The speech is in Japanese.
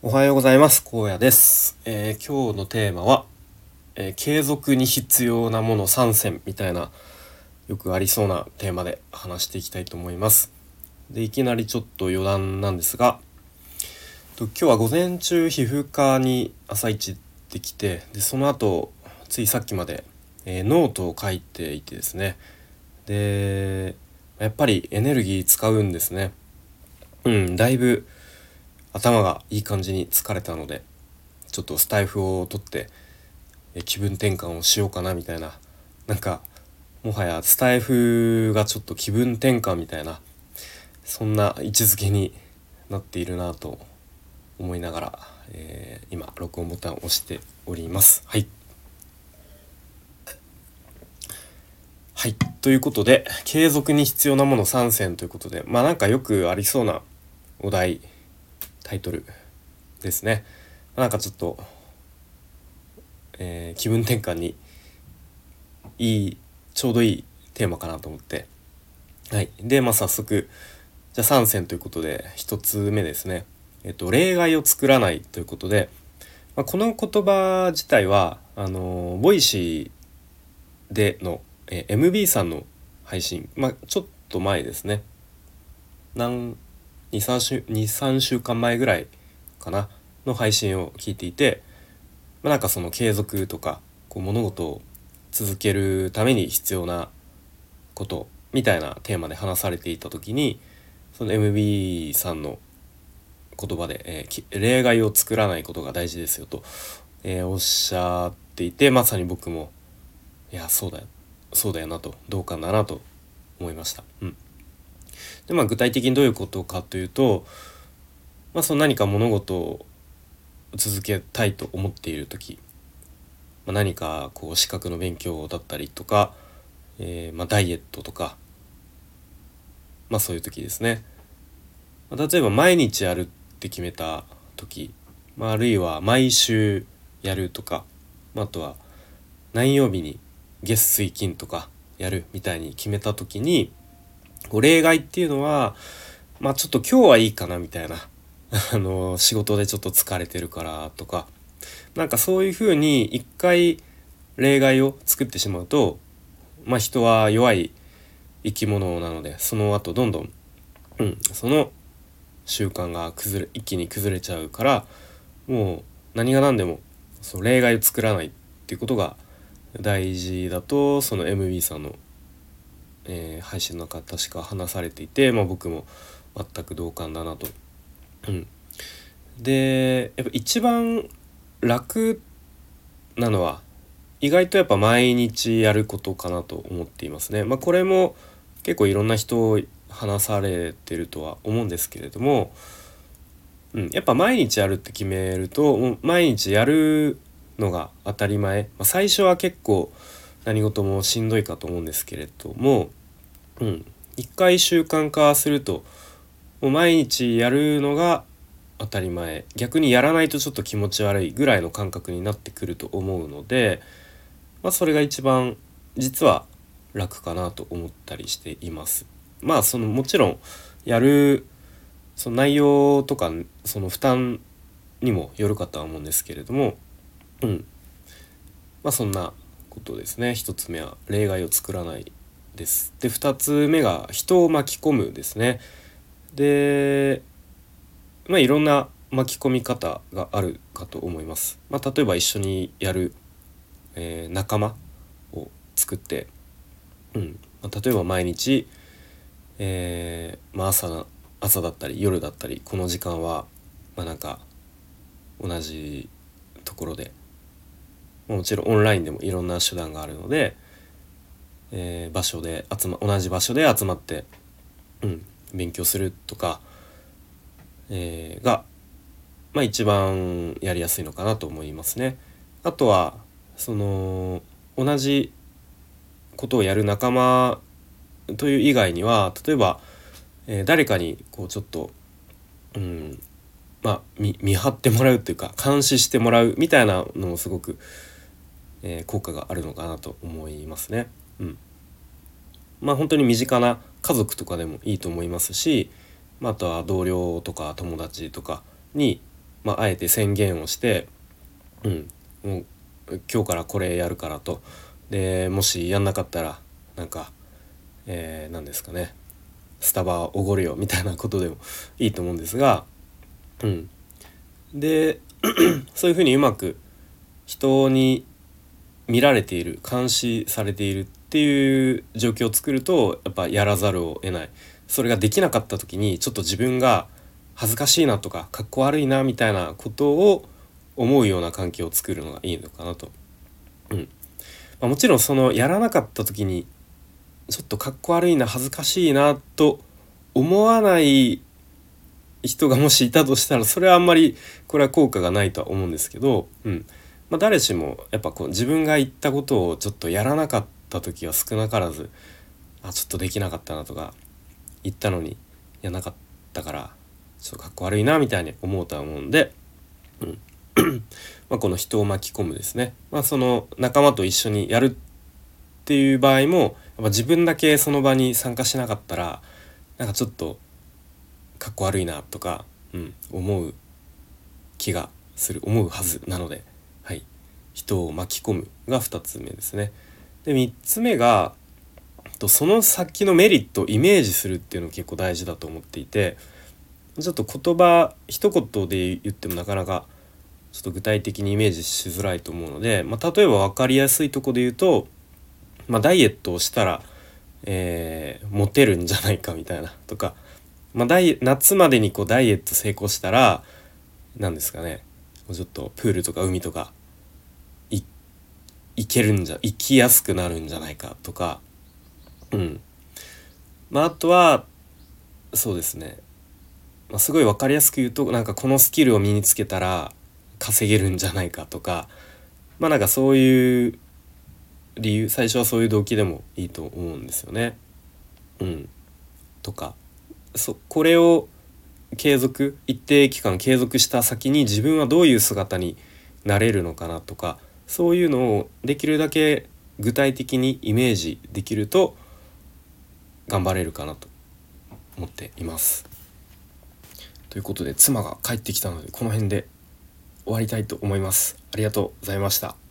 おはようございます。荒野です、えー、今日のテーマは、えー、継続に必要なもの3選みたいなよくありそうなテーマで話していきたいと思います。でいきなりちょっと余談なんですがと今日は午前中皮膚科に朝一行ってきてでその後ついさっきまで、えー、ノートを書いていてですね。でやっぱりエネルギー使うんですね。うんだいぶ頭がいい感じに疲れたのでちょっとスタイフを取って気分転換をしようかなみたいななんかもはやスタイフがちょっと気分転換みたいなそんな位置づけになっているなと思いながら、えー、今録音ボタンを押しております。はいはい。ということで、継続に必要なもの3選ということで、まあなんかよくありそうなお題タイトルですね。なんかちょっと、えー、気分転換にいいちょうどいいテーマかなと思って。はい。で、まあ早速、じゃあ3選ということで、1つ目ですね。えっと、例外を作らないということで、まあ、この言葉自体は、あの、 Voicy での、えー、MB さんの配信、まあ、ちょっと前ですね。何23週 ,2 週間前ぐらいかなの配信を聞いていて、まあ、なんかその継続とかこう物事を続けるために必要なことみたいなテーマで話されていた時にその MB さんの言葉で、えー、例外を作らないことが大事ですよと、えー、おっしゃっていてまさに僕もいやそうだよそうだよなと同感だなと思いました。うんでまあ具体的にどういうことかというと、まあ、その何か物事を続けたいと思っている時、まあ、何かこう資格の勉強だったりとか、えー、まあ、ダイエットとか、まあ、そういう時ですね。まあ、例えば毎日やるって決めた時、まあ、あるいは毎週やるとか、まあ、あとは何曜日に月水金とかやるみたいに決めた時にこう例外っていうのはまあちょっと今日はいいかなみたいな。あの仕事でちょっと疲れてるからとか。なんかそういうふうに一回例外を作ってしまうとまあ人は弱い生き物なのでその後どんどん、うん、その習慣が崩れ一気に崩れちゃうからもう何が何でもその例外を作らないっていうことが大事だとその MB さんのえー、配信の中確か話されていて、まあ、僕も全く同感だなと。うん、でやっぱ一番楽なのは意外とやっぱ毎日やることかなと思っていますね。まあ、これも結構いろんな人話されてるとは思うんですけれども、うん、やっぱ毎日やるって決めると毎日やるのが当たり前、まあ、最初は結構何事もしんどいかと思うんですけれどもうん、一回習慣化するともう毎日やるのが当たり前。逆にやらないとちょっと気持ち悪いぐらいの感覚になってくると思うので、まあ、それが一番実は楽かなと思ったりしています。まあそのもちろんやるその内容とかその負担にもよるかとは思うんですけれどもうん。まあそんなことですね。一つ目は例外を作らないです。で2つ目が人を巻き込むですね。でまあいろんな巻き込み方があるかと思います。まあ、例えば一緒にやる、えー、仲間を作って、うんまあ、例えば毎日、えー、まあ朝、朝だったり夜だったりこの時間はまあなんか同じところでもちろんオンラインでもいろんな手段があるので、えー、場所で集ま同じ場所で集まって、うん、勉強するとか、えー、が、まあ、一番やりやすいのかなと思いますね。あとはその同じことをやる仲間という以外には例えば、えー、誰かにこうちょっと、うんまあ、見見張ってもらうっていうか監視してもらうみたいなのもすごく、えー、効果があるのかなと思いますね。うん、まあ本当に身近な家族とかでもいいと思いますし、まあ、あとは同僚とか友達とかに、まあ、あえて宣言をしてうんもう今日からこれやるからと。でもしやんなかったらなんか、えー、何ですかねスタバおごるよみたいなことでもいいと思うんですが、うん、で そういうふうにうまく人に見られている監視されているっていう状況を作るとやっぱやらざるを得ない。それができなかった時にちょっと自分が恥ずかしいなとかかっこ悪いなみたいなことを思うような関係を作るのがいいのかなと。うん。まあ、もちろんそのやらなかった時にちょっとかっこ悪いな恥ずかしいなと思わない人がもしいたとしたらそれはあんまりこれは効果がないとは思うんですけど、うん。まあ、誰しもやっぱこう自分が言ったことをちょっとやらなかったた時は少なからずあちょっとできなかったなとか言ったのにやなかったからちょっとかっこ悪いなみたいに思うとは思うんで、うん。まこの人を巻き込むですね、まあ、その仲間と一緒にやるっていう場合もやっぱ自分だけその場に参加しなかったらなんかちょっとかっこ悪いなとか、うん、思う気がする思うはずなので、はい、人を巻き込むが2つ目ですね。で3つ目がその先のメリットをイメージするっていうの結構大事だと思っていてちょっと言葉一言で言ってもなかなかちょっと具体的にイメージしづらいと思うので、まあ、例えば分かりやすいとこで言うと、まあ、ダイエットをしたら、えー、モテるんじゃないかみたいなとかまあ、ダイ夏までにこうダイエット成功したら何ですかねちょっとプールとか海とかけるんじゃ行きやすくなるんじゃないかとか。うん。まああとはそうですね、まあ、すごい分かりやすく言うとなんかこのスキルを身につけたら稼げるんじゃないかとか。まあなんかそういう理由最初はそういう動機でもいいと思うんですよね。うん、とか。そこれを継続一定期間継続した先に自分はどういう姿になれるのかなとか。そういうのをできるだけ具体的にイメージできると頑張れるかなと思っています。ということで妻が帰ってきたのでこの辺で終わりたいと思います。ありがとうございました。